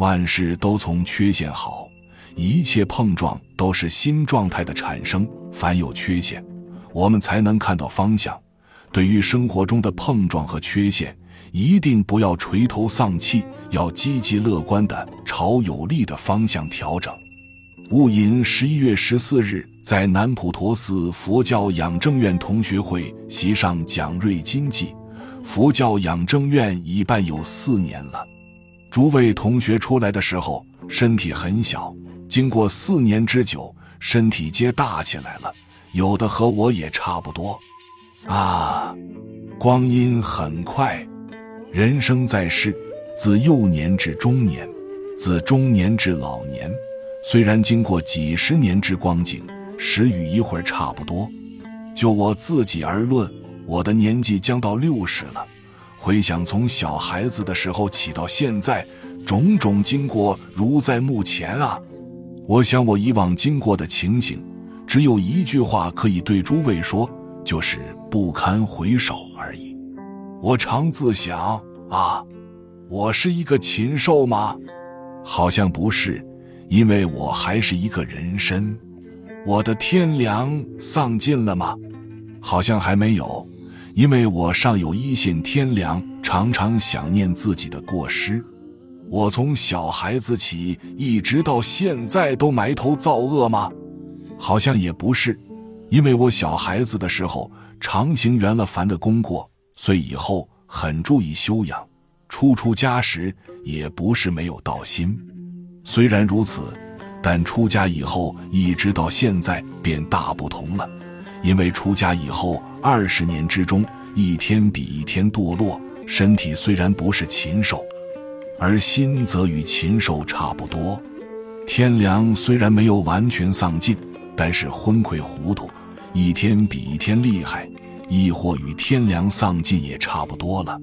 万事都从缺陷好，一切碰撞都是新状态的产生。凡有缺陷，我们才能看到方向。对于生活中的碰撞和缺陷，一定不要垂头丧气，要积极乐观的朝有利的方向调整。戊寅十一月十四日，在南普陀寺佛教养正院同学会席上讲瑞金记。佛教养正院已办有四年了。诸位同学出来的时候，身体很小，经过四年之久，身体皆大起来了，有的和我也差不多。啊，光阴很快，人生在世，自幼年至中年，自中年至老年，虽然经过几十年之光景，时与一会儿差不多。就我自己而论，我的年纪将到六十了。回想从小孩子的时候起到现在，种种经过如在目前啊！我想我以往经过的情形，只有一句话可以对诸位说。就是不堪回首而已。我常自想啊，我是一个禽兽吗？好像不是，因为我还是一个人身。我的天良丧尽了吗？好像还没有，因为我尚有一线天良，常常想念自己的过失。我从小孩子起一直到现在都埋头造恶吗？好像也不是。因为我小孩子的时候常行圆了凡的功过，所以以后很注意修养。初出家时也不是没有道心，虽然如此，但出家以后一直到现在便大不同了。因为出家以后二十年之中，一天比一天堕落，身体虽然不是禽兽，而心则与禽兽差不多。天良虽然没有完全丧尽，但是昏聩糊涂。一天比一天厉害，亦或与天良丧尽也差不多了。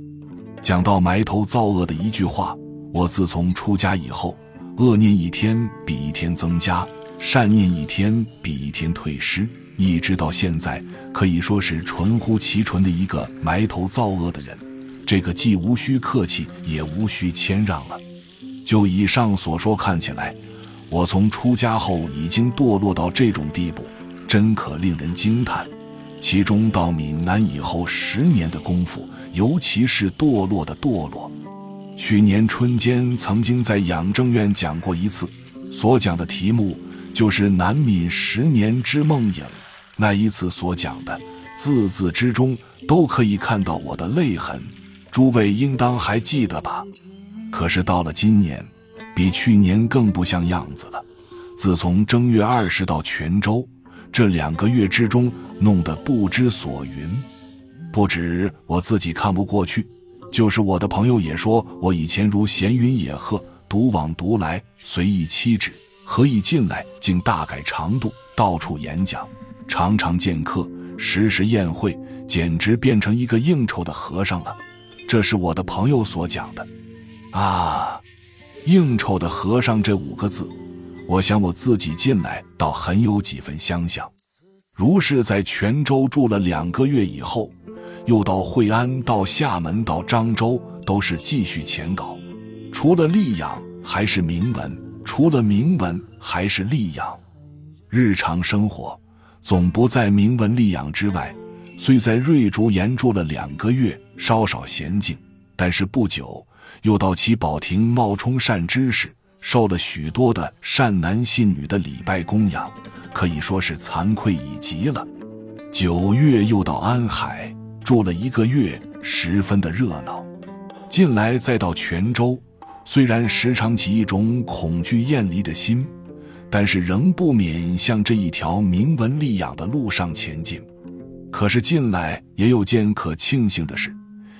讲到埋头造恶的一句话，我自从出家以后，恶念一天比一天增加，善念一天比一天退失，一直到现在，可以说是纯乎其纯的一个埋头造恶的人。这个既无需客气，也无需谦让了。就以上所说看起来，我从出家后已经堕落到这种地步。真可令人惊叹，其中到闽南以后十年的功夫，尤其是堕落的堕落。去年春间曾经在养正院讲过一次，所讲的题目就是南闽十年之梦影。那一次所讲的字字之中都可以看到我的泪痕，诸位应当还记得吧？可是到了今年，比去年更不像样子了。自从正月二十到泉州。这两个月之中，弄得不知所云。不止我自己看不过去，就是我的朋友也说我以前如闲云野鹤，独往独来，随意妻止，何以进来竟大改长度，到处演讲，常常见客，时时宴会，简直变成一个应酬的和尚了。这是我的朋友所讲的。啊，应酬的和尚这五个字。我想我自己进来倒很有几分相像。如是在泉州住了两个月以后，又到惠安、到厦门、到漳州，都是继续前稿。除了溧阳还是铭文，除了铭文还是溧阳。日常生活总不在铭文溧阳之外。虽在瑞竹岩住了两个月，稍稍闲静，但是不久又到其宝亭冒充善知识。受了许多的善男信女的礼拜供养，可以说是惭愧已极了。九月又到安海住了一个月，十分的热闹。近来再到泉州，虽然时常起一种恐惧厌离的心，但是仍不免向这一条铭文立养的路上前进。可是近来也有件可庆幸的事，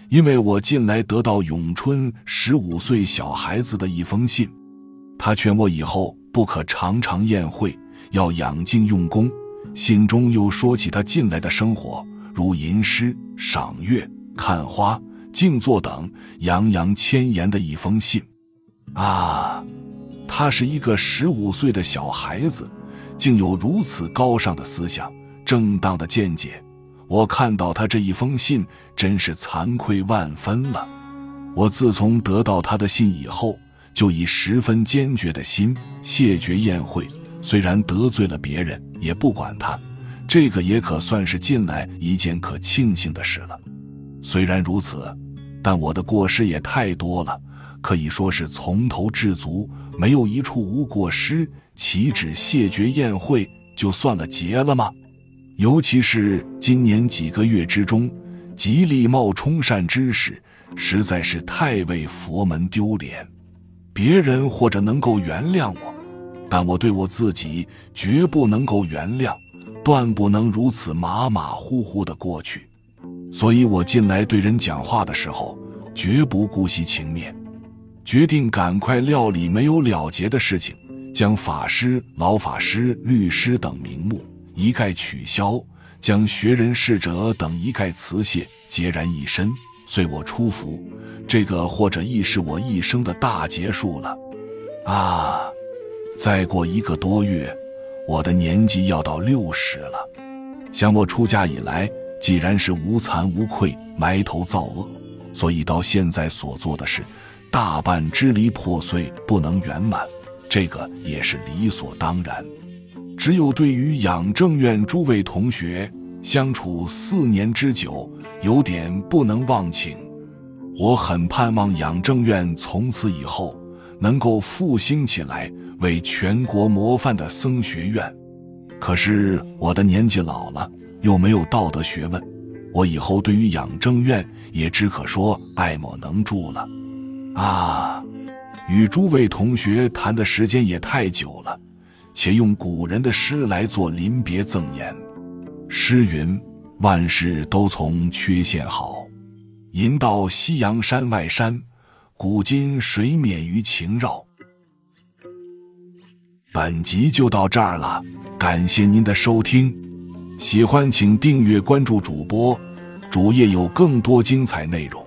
因为我近来得到永春十五岁小孩子的一封信。他劝我以后不可常常宴会，要养静用功。信中又说起他近来的生活，如吟诗、赏月、看花、静坐等，洋洋千言的一封信。啊，他是一个十五岁的小孩子，竟有如此高尚的思想、正当的见解。我看到他这一封信，真是惭愧万分了。我自从得到他的信以后。就以十分坚决的心谢绝宴会。虽然得罪了别人，也不管他。这个也可算是近来一件可庆幸的事了。虽然如此，但我的过失也太多了，可以说是从头至足，没有一处无过失。岂止谢绝宴会就算了结了吗？尤其是今年几个月之中，极力冒充善知识，实在是太为佛门丢脸。别人或者能够原谅我，但我对我自己绝不能够原谅。断不能如此马马虎虎的过去，所以我近来对人讲话的时候，绝不顾惜情面，决定赶快料理没有了结的事情，将法师、老法师、律师等名目一概取消，将学人、侍者等一概辞谢，孑然一身，随我出府。这个或者亦是我一生的大结束了。啊，再过一个多月。我的年纪要到六十了，想我出家以来，既然是无惭无愧，埋头造恶，所以到现在所做的事，大半支离破碎，不能圆满，这个也是理所当然。只有对于养正院诸位同学相处四年之久，有点不能忘情。我很盼望养正院从此以后能够复兴起来。为全国模范的僧学院，可是我的年纪老了，又没有道德学问，我以后对于养正院也只可说爱莫能助了。啊，与诸位同学谈的时间也太久了，且用古人的诗来做临别赠言。诗云：“万事都从缺陷好，吟到夕阳山外山，古今谁免于情绕。”本集就到这儿了，感谢您的收听，喜欢请订阅关注主播，主页有更多精彩内容。